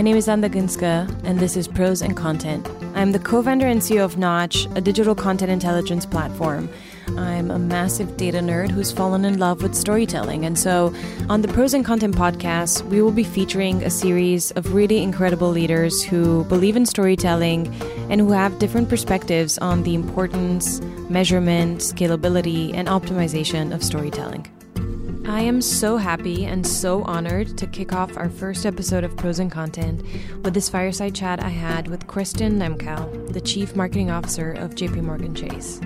My name is Anda Gansca, and this is Pros and Content. I'm the co founder and CEO of Knotch, a digital content intelligence platform. I'm a massive data nerd who's fallen in love with storytelling. And so, on the Pros and Content podcast, we will be featuring a series of really incredible leaders who believe in storytelling and who have different perspectives on the importance, measurement, scalability, and optimization of storytelling. I am so happy and so honored to kick off our first episode of Pros and Content with this fireside chat I had with Kristin Lemkau, the Chief Marketing Officer of JP Morgan Chase.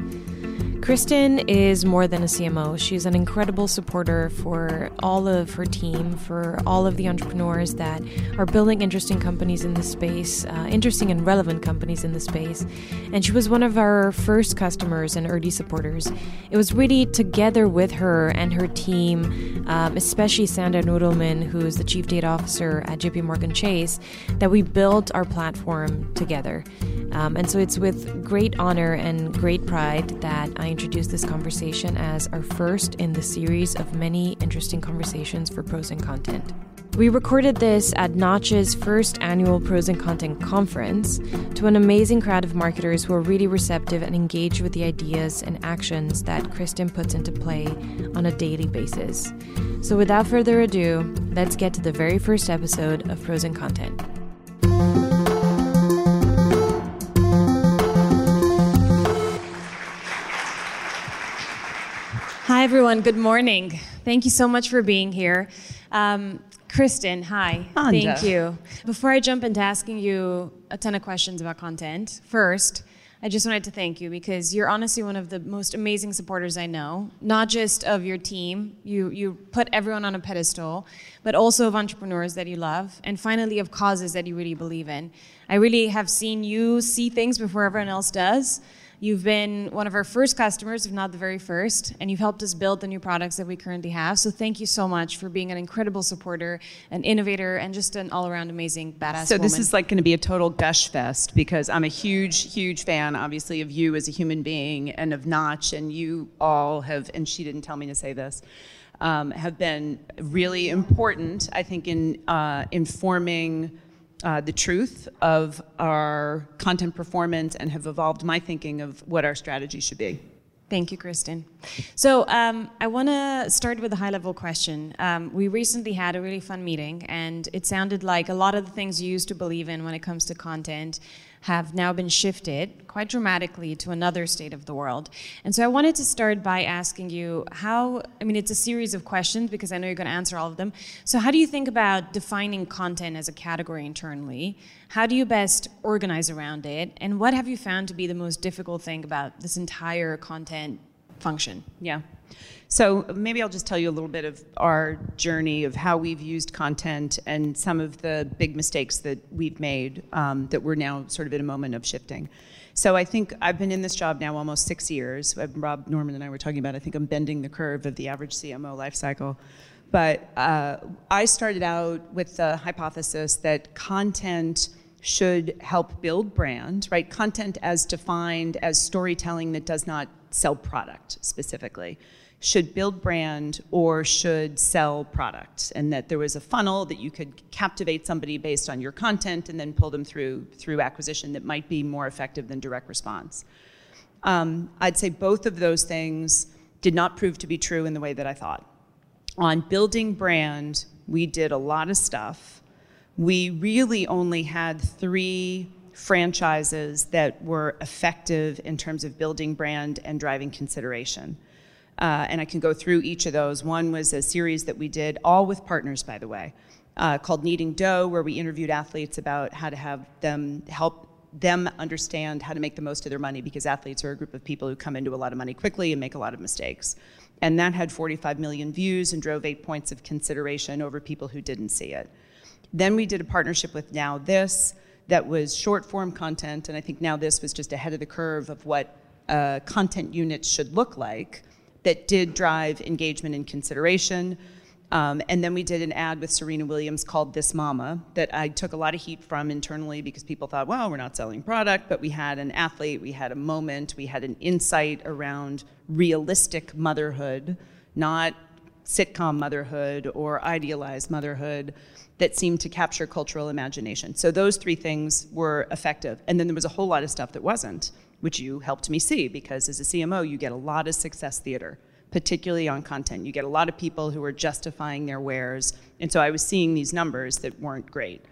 Kristin is more than a CMO. She's an incredible supporter for all of her team, for all of the entrepreneurs that are building interesting companies in the space, uh, interesting and relevant companies in the space. And she was one of our first customers and early supporters. It was really together with her and her team, um, especially Sandra Nudelman, who is the Chief Data Officer at JP Morgan Chase, that we built our platform together. Um, and so it's with great honor and great pride that I introduce this conversation as our first in the series of many interesting conversations for Pros and Content. We recorded this at Knotch's first annual Pros and Content conference to an amazing crowd of marketers who are really receptive and engaged with the ideas and actions that Kristin puts into play on a daily basis. So, without further ado, let's get to the very first episode of Pros and Content. Hi, everyone. Good morning. Thank you so much for being here. Um, Kristin, hi. Anda. Thank you. Before I jump into asking you a ton of questions about content, first, I just wanted to thank you because you're honestly one of the most amazing supporters I know, not just of your team, you, you put everyone on a pedestal, but also of entrepreneurs that you love, and finally of causes that you really believe in. I really have seen you see things before everyone else does. You've been one of our first customers, if not the very first, and you've helped us build the new products that we currently have. So thank you so much for being an incredible supporter, an innovator, and just an all-around amazing badass So this woman. is like going to be a total gush fest because I'm a huge, huge fan, obviously, of you as a human being and of Knotch, and you all have. And she didn't tell me to say this. Um, have been really important, I think, in uh, informing uh, the truth of our content performance and have evolved my thinking of what our strategy should be. Thank you, Kristin. So um, I want to start with a high-level question. Um, we recently had a really fun meeting, and it sounded like a lot of the things you used to believe in when it comes to content have now been shifted quite dramatically to another state of the world. And so I wanted to start by asking you how, I mean, it's a series of questions because I know you're going to answer all of them. So, how do you think about defining content as a category internally? How do you best organize around it? And what have you found to be the most difficult thing about this entire content function? Yeah. So maybe I'll just tell you a little bit of our journey of how we've used content and some of the big mistakes that we've made um, that we're now sort of in a moment of shifting. So I think I've been in this job now almost six years. Rob Norman and I were talking about. I think I'm bending the curve of the average CMO life cycle. But uh, I started out with the hypothesis that content should help build brand, right? Content as defined as storytelling that does not sell product specifically should build brand or should sell product. And that there was a funnel that you could captivate somebody based on your content and then pull them through through acquisition that might be more effective than direct response. Um, i'd say both of those things did not prove to be true in the way that i thought. On building brand we did a lot of stuff. We really only had three franchises that were effective in terms of building brand and driving consideration uh, and I can go through each of those. One was a series that we did, all with partners, by the way, uh, called Kneading Dough, where we interviewed athletes about how to have them help them understand how to make the most of their money because athletes are a group of people who come into a lot of money quickly and make a lot of mistakes. And that had 45 million views and drove eight points of consideration over people who didn't see it. Then we did a partnership with NowThis that was short form content, and I think NowThis was just ahead of the curve of what uh, content units should look like that did drive engagement and consideration. Um, and then we did an ad with Serena Williams called This Mama that I took a lot of heat from internally because people thought, well, we're not selling product, but we had an athlete, we had a moment, we had an insight around realistic motherhood, not sitcom motherhood or idealized motherhood that seemed to capture cultural imagination. So those three things were effective. And then there was a whole lot of stuff that wasn't, which you helped me see because as a CMO, you get a lot of success theater, particularly on content. You get a lot of people who are justifying their wares. And so I was seeing these numbers that weren't great.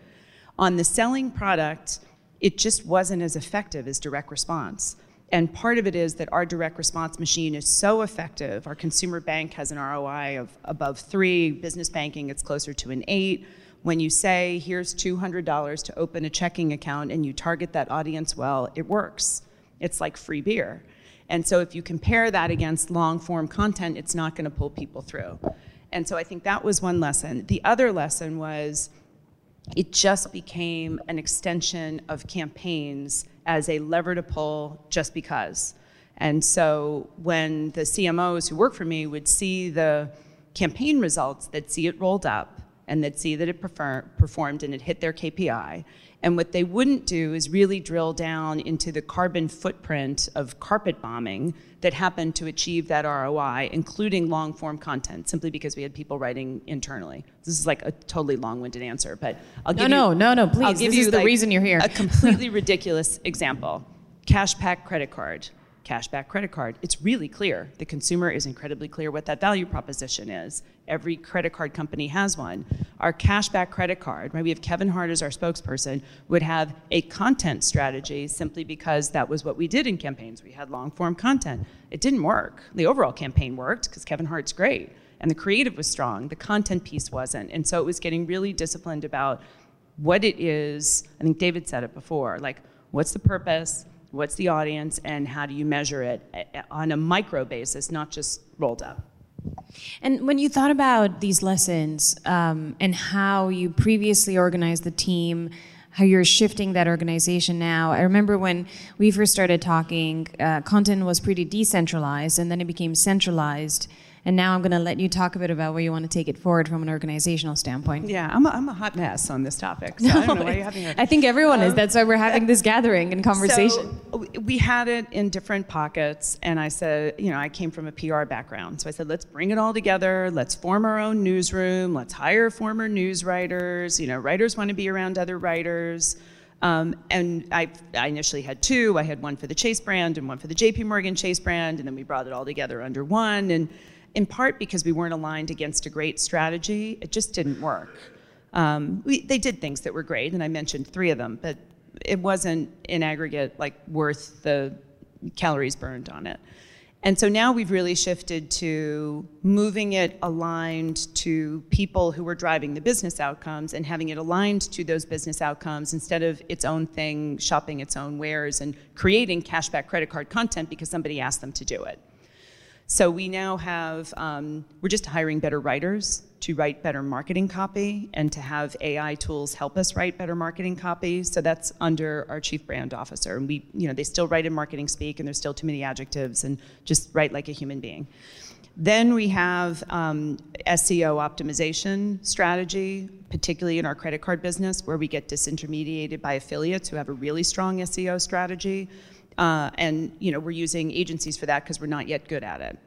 On the selling product, it just wasn't as effective as direct response. And part of it is that our direct response machine is so effective. Our consumer bank has an ROI of above three, business banking, it's closer to an eight. When you say, here's $200 to open a checking account and you target that audience well, it works. It's like free beer. And so if you compare that against long form content, it's not going to pull people through. And so I think that was one lesson. The other lesson was it just became an extension of campaigns as a lever to pull just because. And so when the CMOs who work for me would see the campaign results, they'd see it rolled up and they'd see that it prefer- performed and it hit their KPI. And what they wouldn't do is really drill down into the carbon footprint of carpet bombing that happened to achieve that ROI, including long form content, simply because we had people writing internally. This is like a totally long winded answer, but I'll give no, you. No, no, no, please. I'll give this you is the like reason you're here. A completely ridiculous example cashback credit card cashback credit card. It's really clear. The consumer is incredibly clear what that value proposition is. Every credit card company has one. Our cashback credit card, right? We have Kevin Hart as our spokesperson, would have a content strategy simply because that was what we did in campaigns. We had long form content. It didn't work. The overall campaign worked because Kevin Hart's great and the creative was strong. The content piece wasn't. And so it was getting really disciplined about what it is. I think David said it before like, what's the purpose? What's the audience, and how do you measure it eh, eh, on a micro basis, not just rolled up. And when you thought about these lessons um, and how you previously organized the team, how you're shifting that organization now. I remember when we first started talking, uh, content was pretty decentralized and then it became centralized. And now I'm going to let you talk a bit about where you want to take it forward from an organizational standpoint. Yeah, I'm a, I'm a hot mess on this topic. So I don't know why you're having a, I think everyone um, is. That's why we're having this gathering and conversation. So we had it in different pockets, and I said, you know, I came from a PR background, so I said, let's bring it all together. Let's form our own newsroom. Let's hire former news writers. You know, writers want to be around other writers. Um, and I, I, initially had two. I had one for the Chase brand and one for the JP Morgan Chase brand, and then we brought it all together under one. And in part because we weren't aligned against a great strategy. It just didn't work. Um, we, they did things that were great, and I mentioned three of them, but it wasn't in aggregate like worth the calories burned on it. And so now we've really shifted to moving it aligned to people who are driving the business outcomes and having it aligned to those business outcomes instead of its own thing, shopping its own wares and creating cashback credit card content because somebody asked them to do it. So we now have, um, we're just hiring better writers to write better marketing copy and to have AI tools help us write better marketing copy. So that's under our chief brand officer. And we, you know, they still write in marketing speak and there's still too many adjectives and just write like a human being. Then we have um, SEO optimization strategy, particularly in our credit card business, where we get disintermediated by affiliates who have a really strong SEO strategy. Uh, and you know we're using agencies for that because we're not yet good at it.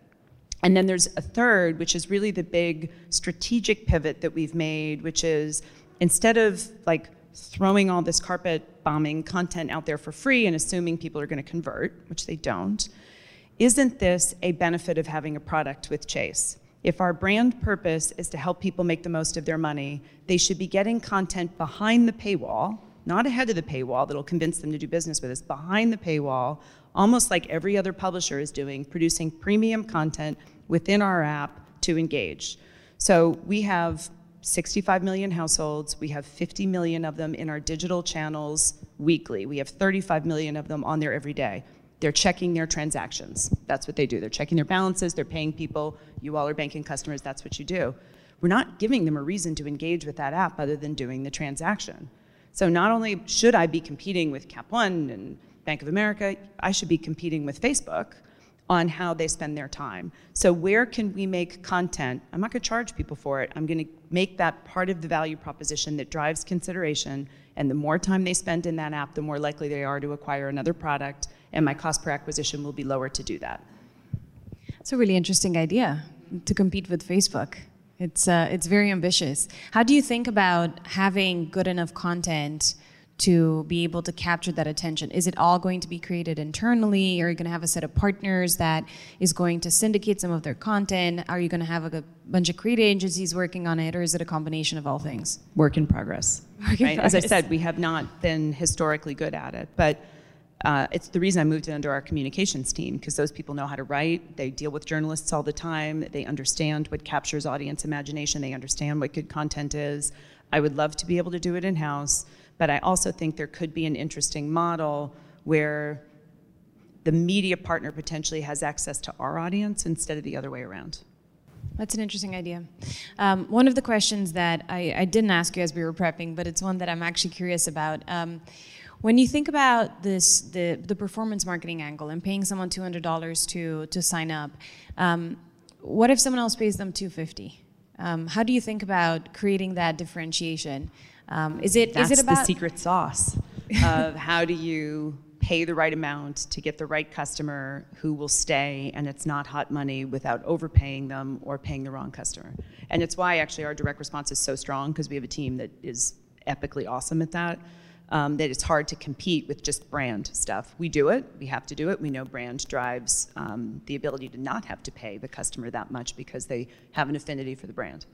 And then there's a third, which is really the big strategic pivot that we've made, which is instead of like throwing all this carpet bombing content out there for free and assuming people are going to convert, which they don't, isn't this a benefit of having a product with Chase? If our brand purpose is to help people make the most of their money, they should be getting content behind the paywall not ahead of the paywall that'll convince them to do business with us, behind the paywall, almost like every other publisher is doing, producing premium content within our app to engage. So we have 65 million households. We have 50 million of them in our digital channels weekly. We have 35 million of them on there every day. They're checking their transactions. That's what they do. They're checking their balances, they're paying people. You all are banking customers, that's what you do. We're not giving them a reason to engage with that app other than doing the transaction. So not only should I be competing with Cap One and Bank of America, I should be competing with Facebook on how they spend their time. So where can we make content? I'm not going to charge people for it. I'm going to make that part of the value proposition that drives consideration. And the more time they spend in that app, the more likely they are to acquire another product, and my cost per acquisition will be lower to do that. It's a really interesting idea to compete with Facebook. It's uh, it's very ambitious. How do you think about having good enough content to be able to capture that attention? Is it all going to be created internally? Are you going to have a set of partners that is going to syndicate some of their content? Are you going to have a bunch of creative agencies working on it, or is it a combination of all things? Work in progress. Work in right? progress. As I said, we have not been historically good at it, but. Uh, it's the reason I moved into our communications team because those people know how to write. They deal with journalists all the time. They understand what captures audience imagination. They understand what good content is. I would love to be able to do it in house. But I also think there could be an interesting model where the media partner potentially has access to our audience instead of the other way around. That's an interesting idea. Um, one of the questions that I, I, didn't ask you as we were prepping, but it's one that I'm actually curious about. Um, when you think about this, the, the performance marketing angle and paying someone $200 to, to sign up, um, what if someone else pays them 250 um, How do you think about creating that differentiation? Um, is it That's is it about the secret sauce of how do you pay the right amount to get the right customer who will stay and it's not hot money without overpaying them or paying the wrong customer. And it's why actually our direct response is so strong because we have a team that is epically awesome at that. Um, that it's hard to compete with just brand stuff. We do it, we have to do it. We know brand drives um, the ability to not have to pay the customer that much because they have an affinity for the brand.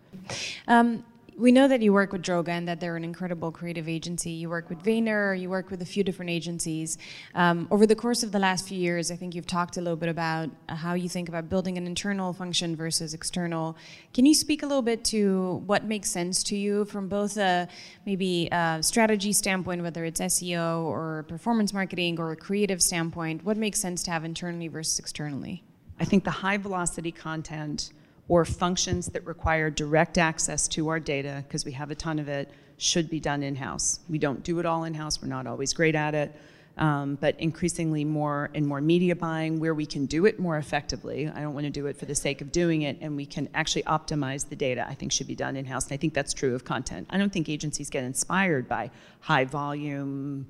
Um, we know that you work with Droga and that they're an incredible creative agency. You work with Vayner, you work with a few different agencies. Um, over the course of the last few years, I think you've talked a little bit about uh, how you think about building an internal function versus external. Can you speak a little bit to what makes sense to you from both a maybe a strategy standpoint, whether it's SEO or performance marketing or a creative standpoint? What makes sense to have internally versus externally? I think the high velocity content or functions that require direct access to our data, because we have a ton of it, should be done in house. We don't do it all in house, we're not always great at it. Um, but increasingly more and more media buying where we can do it more effectively. I don't want to do it for the sake of doing it, and we can actually optimize the data, I think should be done in house. And I think that's true of content. I don't think agencies get inspired by high volume,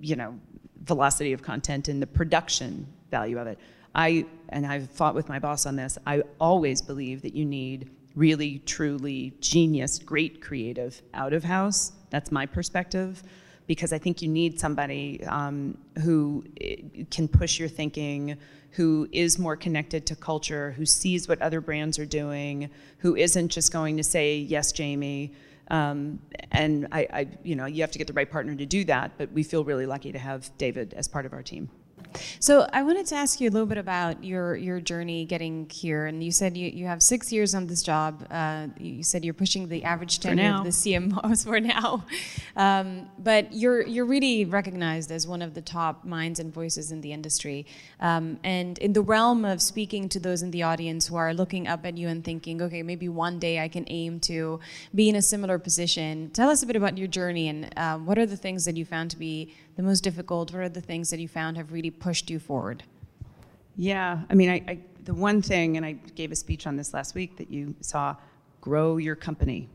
you know, velocity of content and the production value of it. I, and I've fought with my boss on this, I always believe that you need really, truly genius, great creative out of house. That's my perspective. Because I think you need somebody um, who eh, can push your thinking, who is more connected to culture, who sees what other brands are doing, who isn't just going to say, yes, Jamie. Um, and I, I, you know, you have to get the right partner to do that, but we feel really lucky to have David as part of our team. So I wanted to ask you a little bit about your your journey getting here. And you said you, you have six years on this job. Uh, you said you're pushing the average tenure of the CMOs for now. Um, but you're you're really recognized as one of the top minds and voices in the industry. Um, and in the realm of speaking to those in the audience who are looking up at you and thinking, okay, maybe one day I can aim to be in a similar position. Tell us a bit about your journey and um, what are the things that you found to be the most difficult? What are the things that you found have really pushed you forward? Yeah, I mean, I, I, the one thing, and I gave a speech on this last week that you saw, grow your company.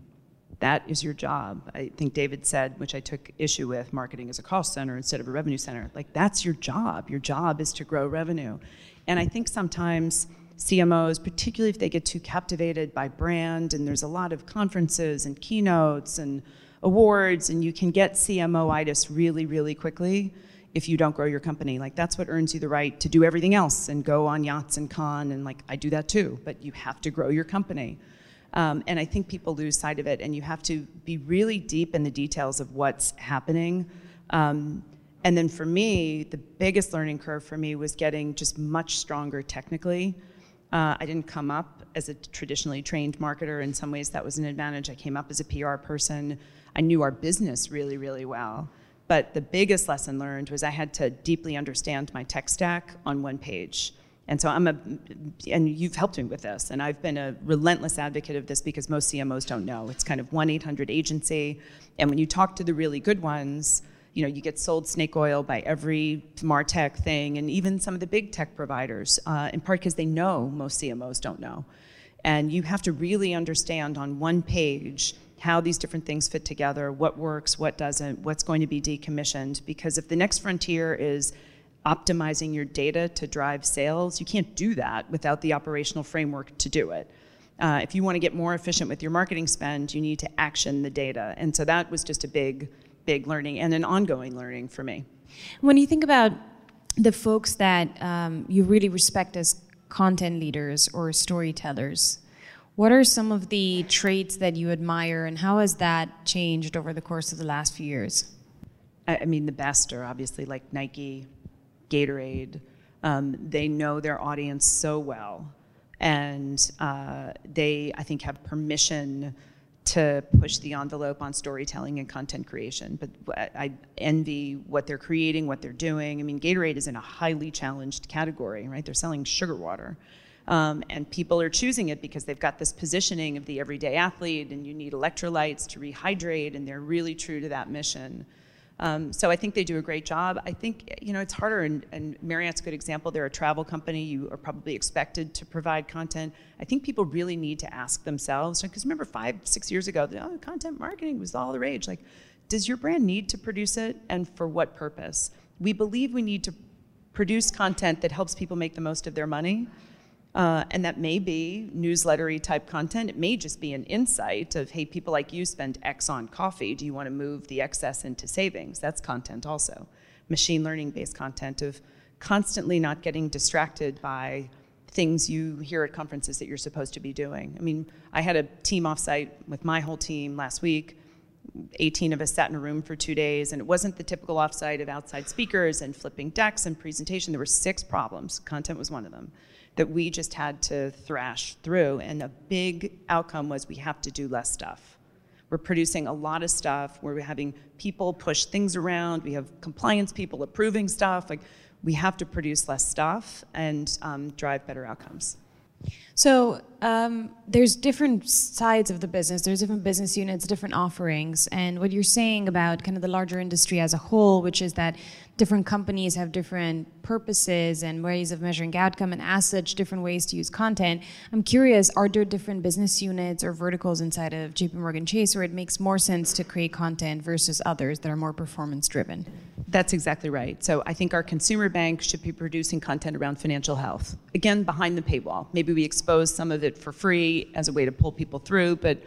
That is your job. I think David said, which I took issue with, marketing as a cost center instead of a revenue center. Like, that's your job. Your job is to grow revenue. And I think sometimes CMOs, particularly if they get too captivated by brand, and there's a lot of conferences and keynotes and awards and you can get CMO-itis really, really quickly if you don't grow your company. Like that's what earns you the right to do everything else and go on yachts and Cannes and like I do that too, but you have to grow your company. Um, and I think people lose sight of it and you have to be really deep in the details of what's happening. Um, and then for me, the biggest learning curve for me was getting just much stronger technically. Uh, I didn't come up as a traditionally trained marketer. In some ways, that was an advantage. I came up as a PR person. I knew our business really, really well. But the biggest lesson learned was I had to deeply understand my tech stack on one page. And so I'm a, and you've helped me with this, and I've been a relentless advocate of this because most CMOs don't know. It's kind of 1 800 agency, and when you talk to the really good ones, you know, you get sold snake oil by every MarTech thing, and even some of the big tech providers, uh, in part because they know most CMOs don't know. And you have to really understand on one page how these different things fit together, what works, what doesn't, what's going to be decommissioned. Because if the next frontier is optimizing your data to drive sales. You can't do that without the operational framework to do it. Uh, if you want to get more efficient with your marketing spend, you need to action the data. And so that was just a big, big learning and an ongoing learning for me. When you think about the folks that um, you really respect as content leaders or storytellers, what are some of the traits that you admire, and how has that changed over the course of the last few years? I, mean, the best are obviously like Nike, Gatorade. Um, they know their audience so well, and uh, they, I think, have permission to push the envelope on storytelling and content creation. But I envy what they're creating, what they're doing. I mean, Gatorade is in a highly challenged category, right? They're selling sugar water. Um, and people are choosing it because they've got this positioning of the everyday athlete, and you need electrolytes to rehydrate, and they're really true to that mission. Um, so I think they do a great job. I think you know it's harder, and, and, Marriott's a good example. They're a travel company. You are probably expected to provide content. I think people really need to ask themselves because remember five, six years ago, the, oh, content marketing was all the rage. Like, does your brand need to produce it, and for what purpose? We believe we need to produce content that helps people make the most of their money. Uh, and that may be newslettery type content. It may just be an insight of, hey, people like you spend X on coffee. Do you want to move the excess into savings? That's content also. Machine learning based content of constantly not getting distracted by things you hear at conferences that you're supposed to be doing. I mean, I had a team offsite with my whole team last week. 18 of us sat in a room for two days, and it wasn't the typical offsite of outside speakers and flipping decks and presentation. There were six problems. Content was one of them that we just had to thrash through. And a big outcome was we have to do less stuff. We're producing a lot of stuff. We're having people push things around. We have compliance people approving stuff. Like we have to produce less stuff and um, drive better outcomes. So um, there's different sides of the business. There's different business units, different offerings, and what you're saying about kind of the larger industry as a whole, which is that different companies have different purposes and ways of measuring outcome, and as such, different ways to use content. I'm curious: are there different business units or verticals inside of J.P. Morgan Chase where it makes more sense to create content versus others that are more performance driven? That's exactly right. So I think our consumer bank should be producing content around financial health. Again, behind the paywall. Maybe we expose some of it for free as a way to pull people through, but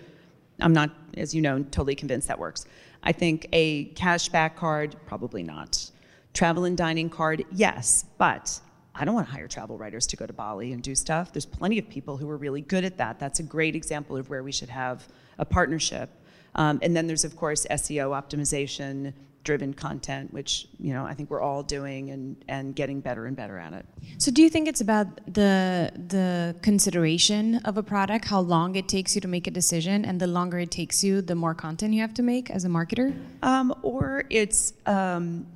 I'm not, as you know, totally convinced that works. I think a cashback card, probably not. Travel and dining card, yes, but I don't want to hire travel writers to go to Bali and do stuff. There's plenty of people who are really good at that. That's a great example of where we should have a partnership. Um, and then there's, of course, SEO optimization, driven content, which you know I think we're all doing and, and getting better and better at it. So do you think it's about the the consideration of a product, how long it takes you to make a decision, and the longer it takes you, the more content you have to make as a marketer? Um, or it's um,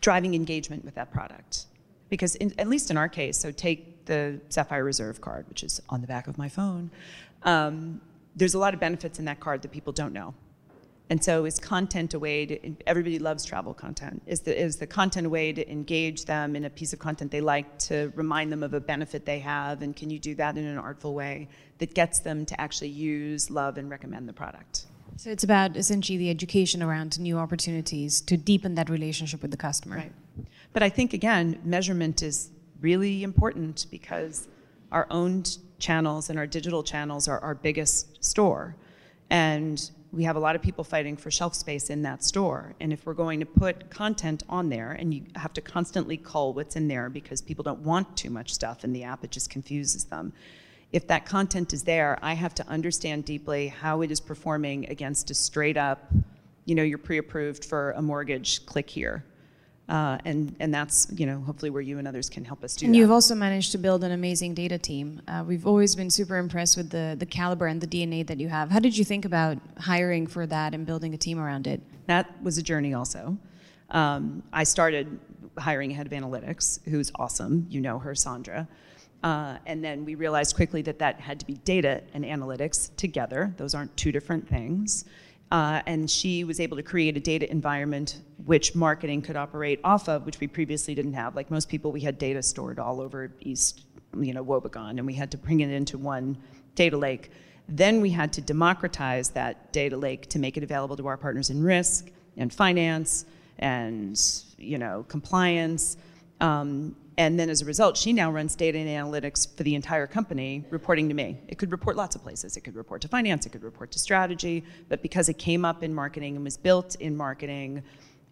driving engagement with that product. Because in, at least in our case, so take the Sapphire Reserve card, which is on the back of my phone. Um, there's a lot of benefits in that card that people don't know and so is content a way to, everybody loves travel content. Is the, is the content a way to engage them in a piece of content they like to remind them of a benefit they have? And can you do that in an artful way that gets them to actually use, love, and recommend the product? So it's about essentially the education around new opportunities to deepen that relationship with the customer. Right. But I think, again, measurement is really important because our owned channels and our digital channels are our biggest store. And we have a lot of people fighting for shelf space in that store. And if we're going to put content on there, and you have to constantly cull what's in there because people don't want too much stuff in the app, it just confuses them. If that content is there, I have to understand deeply how it is performing against a straight up, you know, you're pre approved for a mortgage, click here. Uh, and and that's you know hopefully where you and others can help us do. And that. you've also managed to build an amazing data team. Uh, we've always been super impressed with the the caliber and the DNA that you have. How did you think about hiring for that and building a team around it? That was a journey also. Um, I started hiring a head of analytics, who's awesome. You know her, Sandra. Uh, and then we realized quickly that that had to be data and analytics together. Those aren't two different things. Uh, and she was able to create a data environment which marketing could operate off of, which we previously didn't have. Like most people, we had data stored all over East, you know, Wobegon, and we had to bring it into one data lake. Then we had to democratize that data lake to make it available to our partners in risk and finance and you know compliance. Um, and then as a result, she now runs data and analytics for the entire company, reporting to me. It could report lots of places. It could report to finance, it could report to strategy, but because it came up in marketing and was built in marketing,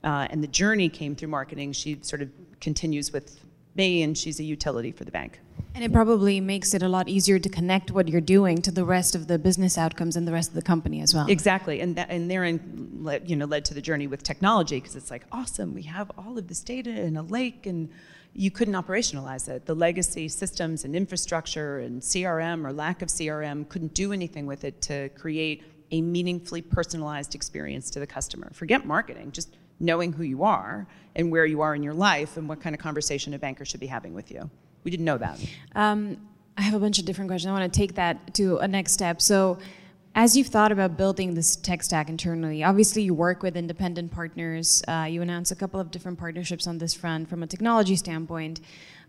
uh, and the journey came through marketing, she sort of continues with me, and she's a utility for the bank. And it probably makes it a lot easier to connect what you're doing to the rest of the business outcomes and the rest of the company as well. Exactly, and that, and therein, led, you know, led to the journey with technology because it's like awesome. We have all of this data in a lake, and you couldn't operationalize it. The legacy systems and infrastructure and CRM or lack of CRM couldn't do anything with it to create a meaningfully personalized experience to the customer. Forget marketing, just knowing who you are and where you are in your life and what kind of conversation a banker should be having with you. We didn't know that. Um, I have a bunch of different questions. I want to take that to a next step. So, as you've thought about building this tech stack internally, obviously you work with independent partners. Uh, you announced a couple of different partnerships on this front from a technology standpoint.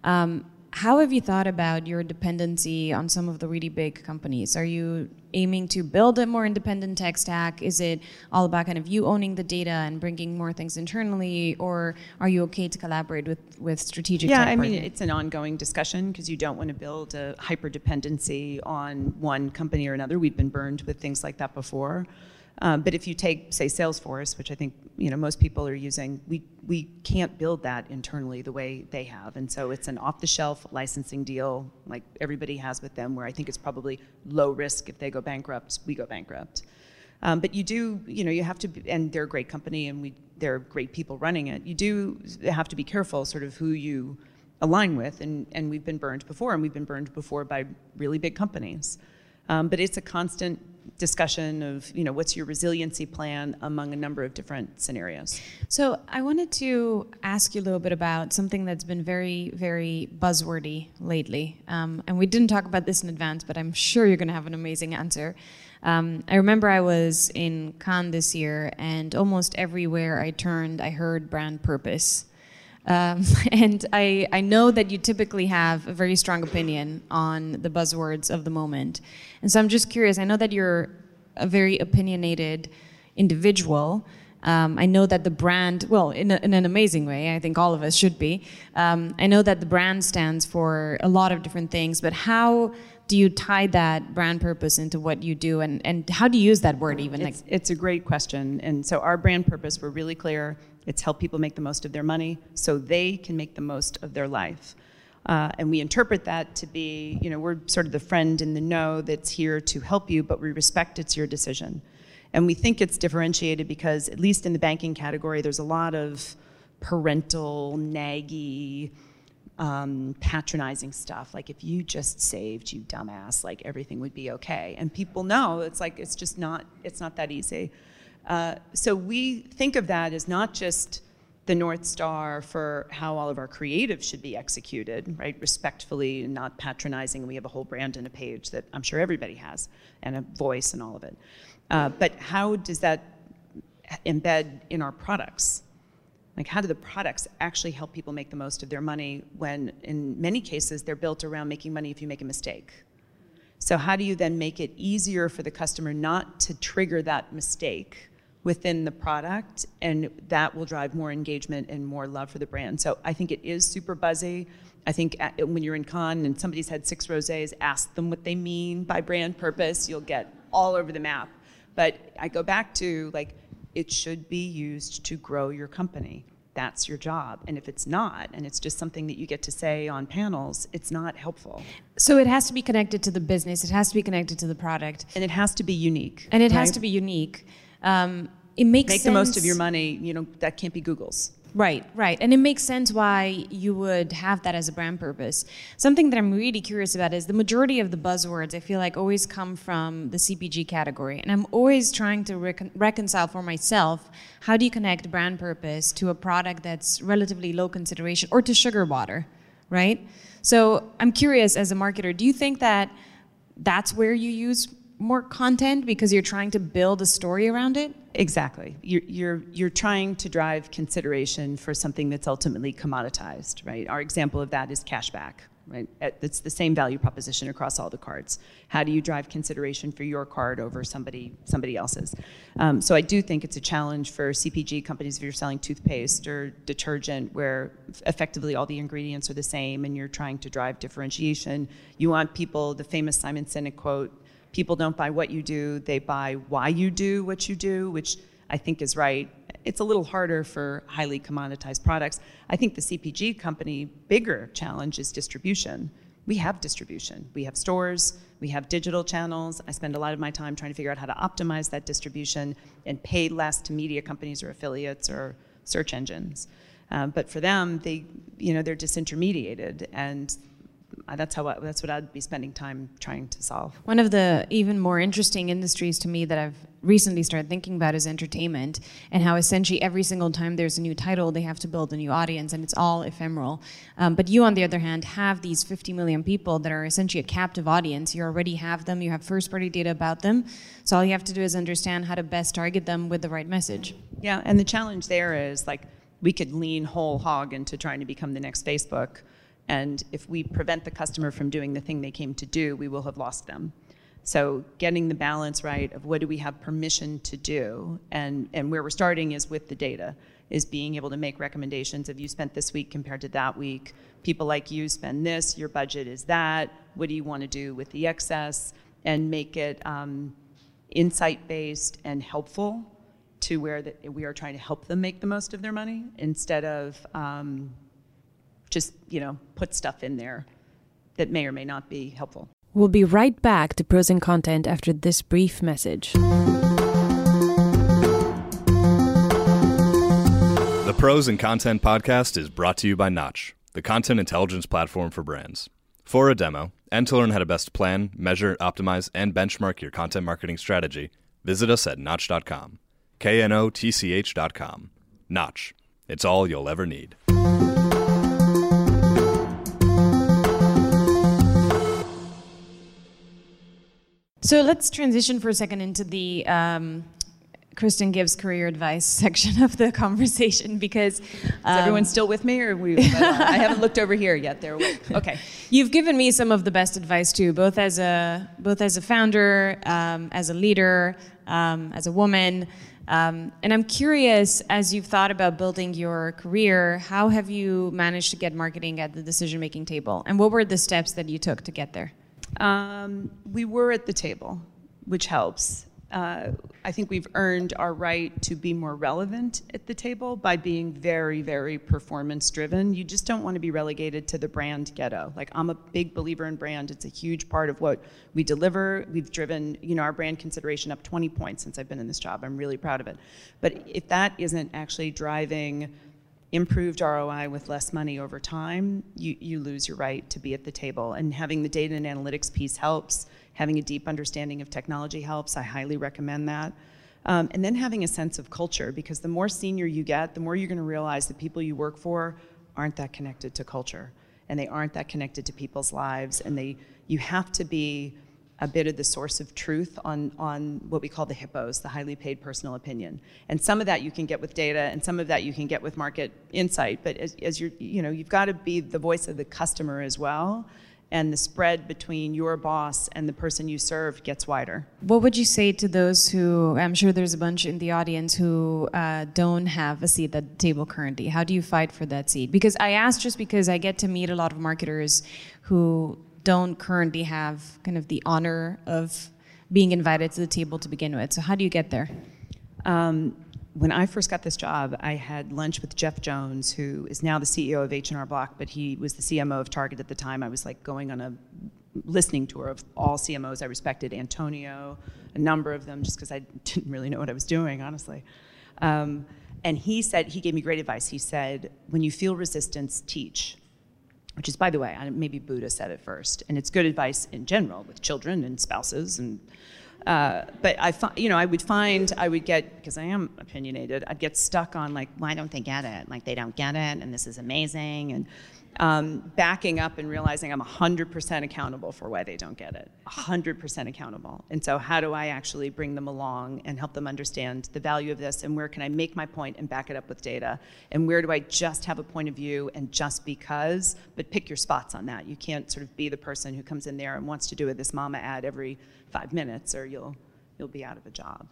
Um, how have you thought about your dependency on some of the really big companies? Are you aiming to build a more independent tech stack? Is it all about kind of you owning the data and bringing more things internally, or are you okay to collaborate with with strategic? Yeah, I mean it's an ongoing discussion because you don't want to build a hyper dependency on one company or another. We've been burned with things like that before. Um, but if you take, say, Salesforce, which I think you know most people are using, we we can't build that internally the way they have, and so it's an off-the-shelf licensing deal like everybody has with them, where I think it's probably low risk if they go bankrupt, we go bankrupt. Um, but you do, you know, you have to, be, and they're a great company, and we they're great people running it. You do have to be careful, sort of who you align with, and and we've been burned before, and we've been burned before by really big companies. Um, but it's a constant discussion of you know what's your resiliency plan among a number of different scenarios. So I wanted to ask you a little bit about something that's been very very buzzwordy lately, um, and we didn't talk about this in advance, but I'm sure you're going to have an amazing answer. Um, I remember I was in Cannes this year, and almost everywhere I turned, I heard brand purpose. Um, and I, I know that you typically have a very strong opinion on the buzzwords of the moment. And so I'm just curious I know that you're a very opinionated individual. Um, I know that the brand, well, in, a, in, an amazing way, I think all of us should be. Um, I know that the brand stands for a lot of different things, but how do you tie that brand purpose into what you do, and, and how do you use that word even? It's, it's a great question. And so, our brand purpose, we're really clear it's help people make the most of their money so they can make the most of their life. Uh, and we interpret that to be, you know, we're sort of the friend in the know that's here to help you, but we respect it's your decision. And we think it's differentiated because, at least in the banking category, there's a lot of parental, naggy, um, patronizing stuff. Like, if you just saved, you dumbass, like everything would be okay. And people know it's like, it's just not, it's not that easy. Uh, so we think of that as not just the North Star for how all of our creative should be executed, right? Respectfully and not patronizing. We have a whole brand and a page that I'm sure everybody has, and a voice and all of it. Uh, but how does that embed in our products? Like, how do the products actually help people make the most of their money when, in many cases, they're built around making money if you make a mistake? So, how do you then make it easier for the customer not to trigger that mistake? Within the product, and that will drive more engagement and more love for the brand. So I think it is super buzzy. I think when you're in Cannes and somebody's had six rosés, ask them what they mean by brand purpose. You'll get all over the map. But I go back to like, it should be used to grow your company. That's your job. And if it's not, and it's just something that you get to say on panels, it's not helpful. So it has to be connected to the business, it has to be connected to the product. And it has to be unique. And it right? has to be unique. Um, it makes make sense. the most of your money. You know that can't be Google's. Right, right. And it makes sense why you would have that as a brand purpose. Something that I'm really curious about is the majority of the buzzwords I feel like always come from the CPG category. And I'm always trying to recon- reconcile for myself how do you connect brand purpose to a product that's relatively low consideration or to sugar water, right? So I'm curious as a marketer, do you think that that's where you use more content because you're trying to build a story around it? Exactly. You're, you're, you're trying to drive consideration for something that's ultimately commoditized, right? Our example of that is cashback, right? It's the same value proposition across all the cards. How do you drive consideration for your card over somebody somebody else's? Um, so I do think it's a challenge for CPG companies if you're selling toothpaste or detergent, where effectively all the ingredients are the same, and you're trying to drive differentiation. You want people. The famous Simon Sinek quote: "People don't buy what you do; they buy why you do what you do," which I think is right. It's a little harder for highly commoditized products. I think the CPG company bigger challenge is distribution. We have distribution. We have stores, we have digital channels. I spend a lot of my time trying to figure out how to optimize that distribution and pay less to media companies or affiliates or search engines. Um, but for them, they, you know, they're disintermediated, and that's how I, that's what I'd be spending time trying to solve. One of the even more interesting industries to me that I've recently started thinking about is entertainment and how essentially every single time there's a new title they have to build a new audience and it's all ephemeral. Um, but you on the other hand have these 50 million people that are essentially a captive audience. You already have them. You have first party data about them. So all you have to do is understand how to best target them with the right message. Yeah, and the challenge there is like we could lean whole hog into trying to become the next Facebook and if we prevent the customer from doing the thing they came to do, we will have lost them. So getting the balance right of what do we have permission to do, and, and where we're starting is with the data, is being able to make recommendations of you spent this week compared to that week. People like you spend this, your budget is that. What do you want to do with the excess? And make it um, insight based and helpful to where that we are trying to help them make the most of their money instead of um, just, you know, put stuff in there that may or may not be helpful. We'll be right back to pros and content after this brief message. The Pros and Content podcast is brought to you by Knotch, the content intelligence platform for brands. For a demo, and to learn how to best plan, measure, optimize, and benchmark your content marketing strategy, visit us at Knotch.com. K N O T C H.com. Knotch. It's all you'll ever need. So let's transition for a second into the um, Kristin gives career advice section of the conversation because um, is everyone still with me, or we? I haven't looked over here yet. There, okay. You've given me some of the best advice too, both as a both as a founder, um, as a leader, um, as a woman. Um, and I'm curious, as you've thought about building your career, how have you managed to get marketing at the decision making table? And what were the steps that you took to get there? Um, we were at the table, which helps. Uh, I think we've earned our right to be more relevant at the table by being very, very performance driven. You just don't want to be relegated to the brand ghetto. Like, I'm a big believer in brand, it's a huge part of what we deliver. We've driven, you know, our brand consideration up 20 points since I've been in this job. I'm really proud of it. But if that isn't actually driving improved ROI with less money over time, you, you lose your right to be at the table. And having the data and analytics piece helps. Having a deep understanding of technology helps. I highly recommend that. Um, and then having a sense of culture, because the more senior you get, the more you're going to realize the people you work for aren't that connected to culture, and they aren't that connected to people's lives, and they you have to be a bit of the source of truth on, on what we call the HIPPOs, the highly paid personal opinion. And some of that you can get with data, and some of that you can get with market insight. But as, as you're, you know, you've got to be the voice of the customer as well. And the spread between your boss and the person you serve gets wider. What would you say to those who, I'm sure there's a bunch in the audience who uh, don't have a seat at the table currently? How do you fight for that seat? Because I ask just because I get to meet a lot of marketers who don't currently have kind of the honor of being invited to the table to begin with. So how do you get there? Um, when I first got this job, I had lunch with Jeff Jones, who is now the CEO of H&R Block, but he was the CMO of Target at the time. I was like going on a listening tour of all CMOs I respected, Antonio, a number of them, just because I didn't really know what I was doing, honestly. Um, and he said, he gave me great advice. He said, when you feel resistance, teach which is, by the way, maybe Buddha said it first, and it's good advice in general with children and spouses. And uh, but I, you know, I would find I would get because I am opinionated. I'd get stuck on like, why don't they get it? Like they don't get it, and this is amazing. And um, backing up and realizing I'm 100% accountable for why they don't get it. 100% accountable. And so, how do I actually bring them along and help them understand the value of this? And where can I make my point and back it up with data? And where do I just have a point of view and just because? But pick your spots on that. You can't sort of be the person who comes in there and wants to do a this mama ad every five minutes, or you'll you'll be out of a job.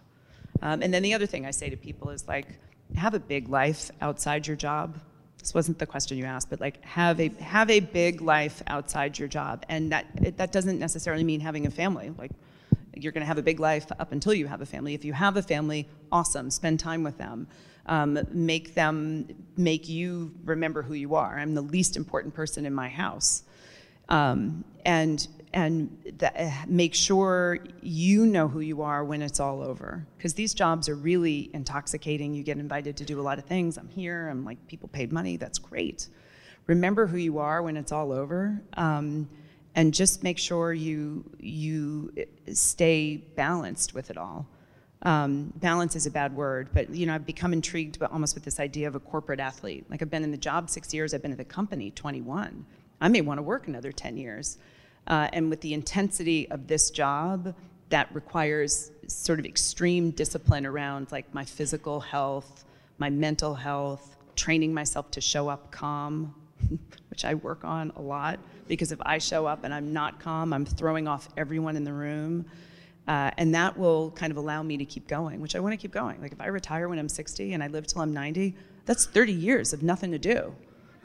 Um, and then the other thing I say to people is like, have a big life outside your job this wasn't the question you asked, but like have a have a big life outside your job, and that it, that doesn't necessarily mean having a family. Like you're going to have a big life up until you have a family. If you have a family, awesome. Spend time with them. Um, make them make you remember who you are. I'm the least important person in my house, um, and and uh, make sure you know who you are when it's all over. Because these jobs are really intoxicating. You get invited to do a lot of things. I'm here. I'm like, people paid money. That's great. Remember who you are when it's all over, um, and just make sure you you stay balanced with it all. Um, balance is a bad word, but you know I've become intrigued, but almost with this idea of a corporate athlete. Like I've been in the job six years. I've been at the company 21. I may want to work another 10 years. Uh, and with the intensity of this job, that requires sort of extreme discipline around like my physical health, my mental health, training myself to show up calm, which I work on a lot because if I show up and I'm not calm, I'm throwing off everyone in the room. Uh, and that will kind of allow me to keep going, which I want to keep going. Like if I retire when I'm 60 and I live till I'm 90, that's 30 years of nothing to do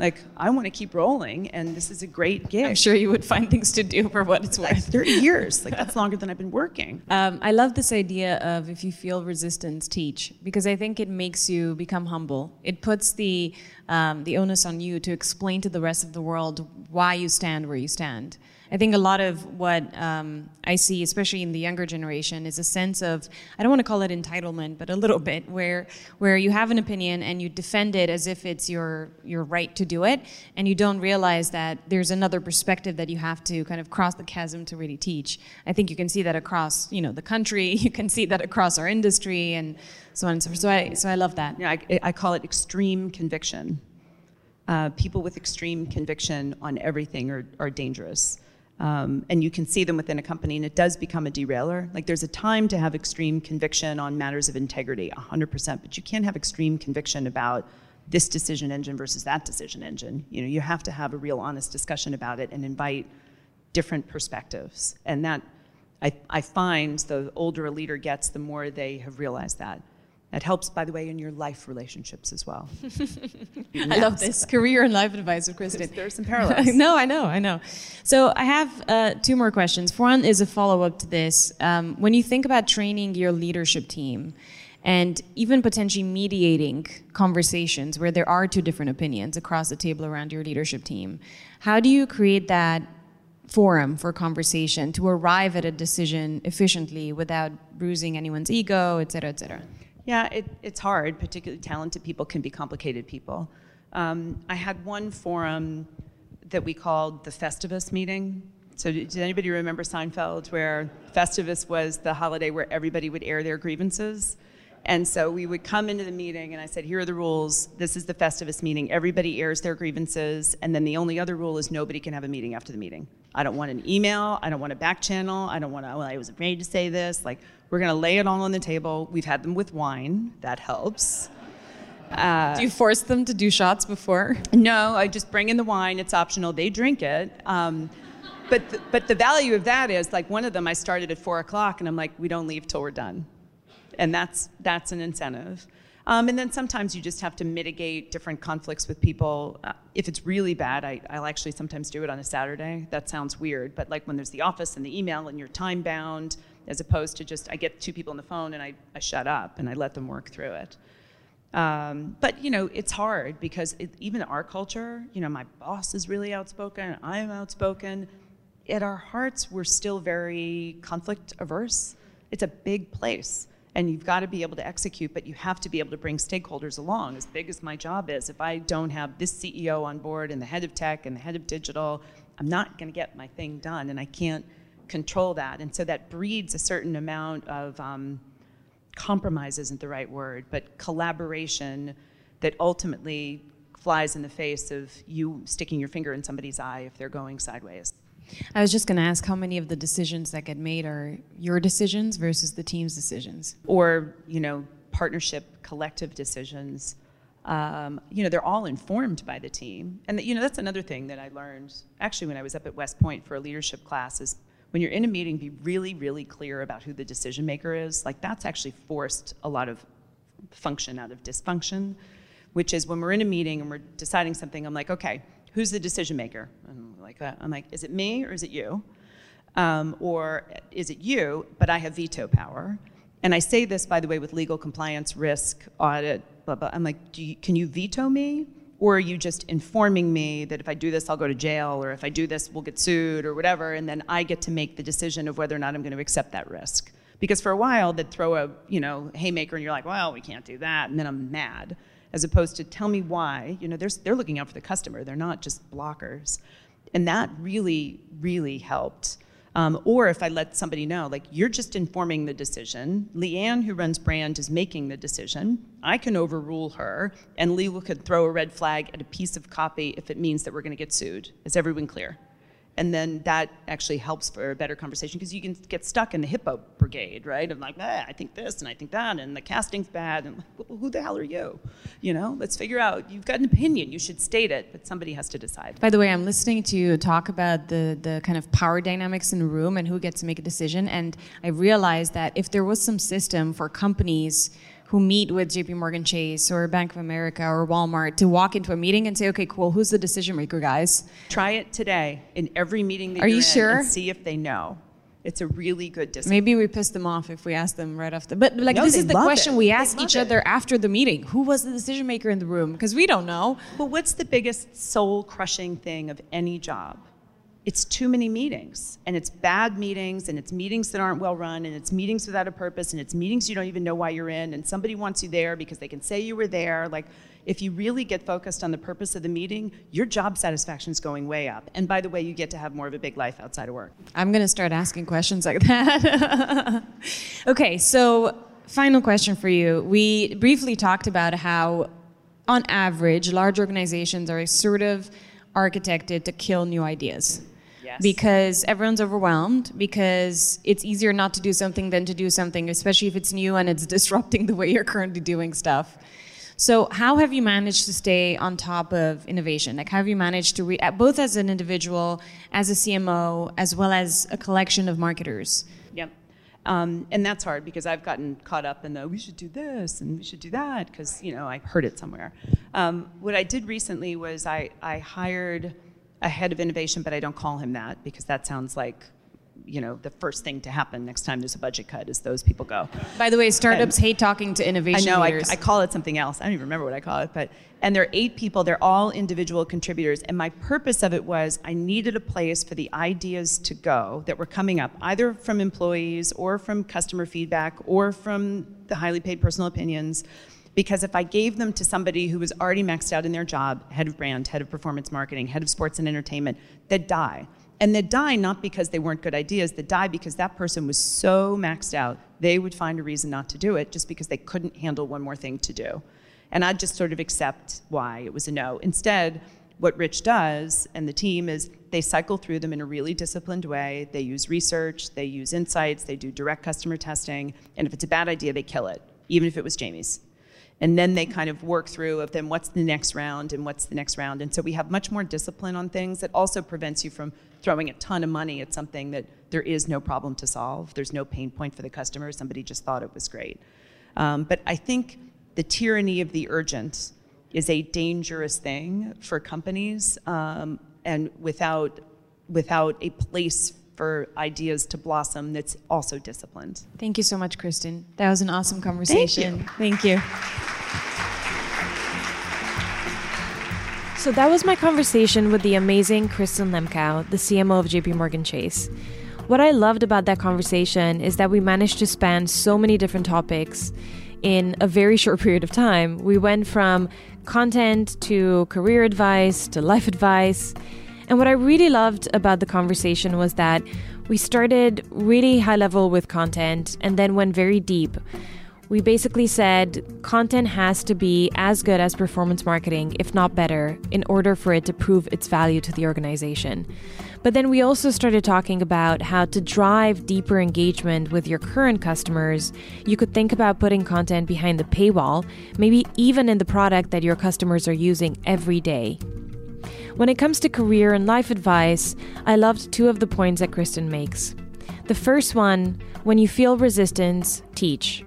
like I want to keep rolling, and this is a great gig. I'm sure you would find things to do for what it's worth. Like 30 years, like that's longer than I've been working. Um, I love this idea of if you feel resistance, teach, because I think it makes you become humble. It puts the um, the onus on you to explain to the rest of the world why you stand where you stand. I think a lot of what um, I see, especially in the younger generation, is a sense of I don't want to call it entitlement, but a little bit, where where you have an opinion and you defend it as if it's your your right to do it, and you don't realize that there's another perspective that you have to kind of cross the chasm to really teach. I think you can see that across you know the country, you can see that across our industry, and so on and so forth. So I so I love that. Yeah, I, I call it extreme conviction. Uh, people with extreme conviction on everything are, are dangerous. Um, and you can see them within a company, and it does become a derailer. Like there's a time to have extreme conviction on matters of integrity, 100%, but you can't have extreme conviction about this decision engine versus that decision engine. You know, you have to have a real honest discussion about it and invite different perspectives. And that, I, I find the older a leader gets, the more they have realized that. That helps, by the way, in your life relationships as well. I love this career and life advice of Kristin. There's, there's some parallels. no, I know, I know. So I have uh, two more questions. One is a follow up to this. Um, when you think about training your leadership team, and even potentially mediating conversations where there are two different opinions across the table around your leadership team, how do you create that forum for conversation to arrive at a decision efficiently without bruising anyone's ego, et cetera, et cetera? Yeah, it, it's hard. Particularly talented people can be complicated people. Um, I had one forum that we called the Festivus meeting. So, did anybody remember Seinfeld, where Festivus was the holiday where everybody would air their grievances? And so we would come into the meeting, and I said, Here are the rules. This is the Festivus meeting. Everybody airs their grievances. And then the only other rule is nobody can have a meeting after the meeting. I don't want an email. I don't want a back channel. I don't want to, well, I was afraid to say this. Like, we're going to lay it all on the table. We've had them with wine. That helps. Uh, do you force them to do shots before? No, I just bring in the wine. It's optional. They drink it. Um, but, th- but the value of that is like one of them I started at four o'clock and I'm like, we don't leave till we're done. And that's, that's an incentive. Um, and then sometimes you just have to mitigate different conflicts with people. Uh, if it's really bad, I, will actually sometimes do it on a Saturday. That sounds weird, but like when there's the office and the email and you're time bound, as opposed to just I get two people on the phone and I, I shut up and I let them work through it. Um, but you know, it's hard because it, even our culture, you know, my boss is really outspoken, I'm outspoken. At our hearts, we're still very conflict averse. It's a big place, and you've got to be able to execute, but you have to be able to bring stakeholders along. As big as my job is, if I don't have this CEO on board and the head of tech and the head of digital, I'm not going to get my thing done, and I can't control that. And so that breeds a certain amount of um, compromise, isn't the right word, but collaboration that ultimately flies in the face of you sticking your finger in somebody's eye if they're going sideways. I was just going to ask how many of the decisions that get made are your decisions versus the team's decisions? Or, you know, partnership, collective decisions. Um, you know, they're all informed by the team. And, you know, that's another thing that I learned actually when I was up at West Point for a leadership class is when you're in a meeting, be really, really clear about who the decision maker is. Like, that's actually forced a lot of function out of dysfunction, which is when we're in a meeting and we're deciding something, I'm like, okay, who's the decision maker? And like that. I'm like, is it me or is it you? Um, or is it you, but I have veto power? And I say this, by the way, with legal compliance, risk, audit, blah, blah. I'm like, you, can you veto me? Or are you just informing me that if I do this, I'll go to jail, or if I do this, we'll get sued, or whatever, and then I get to make the decision of whether or not I'm going to accept that risk? Because for a while, they'd throw a you know haymaker, and you're like, well, we can't do that, and then I'm mad. As opposed to tell me why. You know, they're, they're looking out for the customer. They're not just blockers, and that really, really helped. Um, or if I let somebody know, like, you're just informing the decision. Leanne, who runs brand, is making the decision. I can overrule her, and legal could throw a red flag at a piece of copy if it means that we're going to get sued. Is everyone clear? And then that actually helps for a better conversation because you can get stuck in the hippo brigade, right? Of like, I think this and I think that, and the casting's bad, and well, who the hell are you? You know, let's figure out. You've got an opinion, you should state it, but somebody has to decide. By the way, I'm listening to you talk about the the kind of power dynamics in the room and who gets to make a decision, and I realized that if there was some system for companies who meet with JP Morgan Chase or Bank of America or Walmart to walk into a meeting and say, okay, cool, who's the decision maker, guys? Try it today in every meeting that Are you sure? and see if they know. It's a really good discipline. Maybe we piss them off if we ask them right after. But like No, this is the question it. we ask each it. other after the meeting. Who was the decision maker in the room? Because we don't know. But what's the biggest soul crushing thing of any job? It's too many meetings, and it's bad meetings, and it's meetings that aren't well run, and it's meetings without a purpose, and it's meetings you don't even know why you're in, and somebody wants you there because they can say you were there. Like, if you really get focused on the purpose of the meeting, your job satisfaction is going way up. And by the way, you get to have more of a big life outside of work. I'm going to start asking questions like that. okay, so final question for you. We briefly talked about how, on average, large organizations are sort of architected to kill new ideas. Yes. Because everyone's overwhelmed, because it's easier not to do something than to do something, especially if it's new and it's disrupting the way you're currently doing stuff. So, how have you managed to stay on top of innovation? Like, how have you managed to, re- both as an individual, as a CMO, as well as a collection of marketers? Yep. Um, and that's hard because I've gotten caught up in the we should do this and we should do that because you know I heard it somewhere. Um, what I did recently was I, I hired a head of innovation, but I don't call him that because that sounds like you know the first thing to happen next time there's a budget cut is those people go. By the way, startups hate talking to I innovation know I. I call it something else. I don't even remember what I call it, but and there are eight people. They're all individual contributors, and my purpose of it was I needed a place for the ideas to go that were coming up, either from employees or from customer feedback or from the highly paid personal opinions. Because if I gave them to somebody who was already maxed out in their job, head of brand, head of performance marketing, head of sports and entertainment, they'd die. And they'd die not because they weren't good ideas, they'd die because that person was so maxed out, they would find a reason not to do it just because they couldn't handle one more thing to do. And I'd just sort of accept why it was a no. Instead, what Rich does and the team is they cycle through them in a really disciplined way. They use research, they use insights, they do direct customer testing, and if it's a bad idea, they kill it, even if it was Jamie's and then they kind of work through of then what's the next round and what's the next round and so we have much more discipline on things that also prevents you from throwing a ton of money at something that there is no problem to solve there's no pain point for the customer somebody just thought it was great um, but i think the tyranny of the urgent is a dangerous thing for companies um, and without without a place for ideas to blossom that's also disciplined Thank you so much, Kristin. That was an awesome conversation. Thank you. So that was my conversation with the amazing Kristin Lemkau, the CMO of JP Morgan Chase. What I loved about that conversation is that we managed to span so many different topics in a very short period of time. We went from content to career advice to life advice. And what I really loved about the conversation was that we started really high level with content and then went very deep. We basically said content has to be as good as performance marketing, if not better, in order for it to prove its value to the organization. But then we also started talking about how to drive deeper engagement with your current customers. You could think about putting content behind the paywall, maybe even in the product that your customers are using every day. When it comes to career and life advice, I loved two of the points that Kristin makes. The first one when you feel resistance, teach.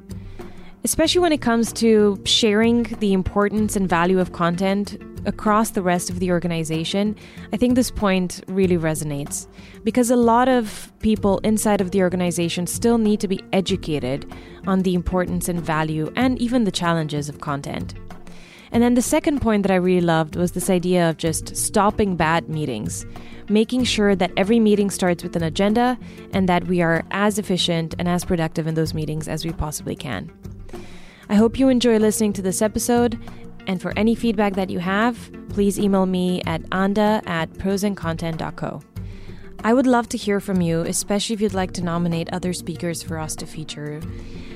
Especially when it comes to sharing the importance and value of content across the rest of the organization, I think this point really resonates because a lot of people inside of the organization still need to be educated on the importance and value and even the challenges of content. And then the second point that I really loved was this idea of just stopping bad meetings, making sure that every meeting starts with an agenda and that we are as efficient and as productive in those meetings as we possibly can. I hope you enjoy listening to this episode and for any feedback that you have, please email me at anda at prosandcontent.co. I would love to hear from you, especially if you'd like to nominate other speakers for us to feature.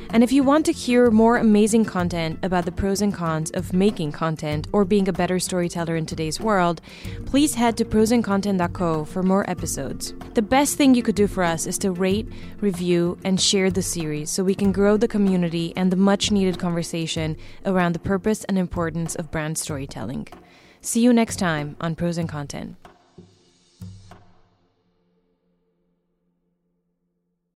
And if you want to hear more amazing content about the pros and cons of making content or being a better storyteller in today's world, please head to prosandcontent.co for more episodes. The best thing you could do for us is to rate, review, and share the series so we can grow the community and the much needed conversation around the purpose and importance of brand storytelling. See you next time on Pros and Content.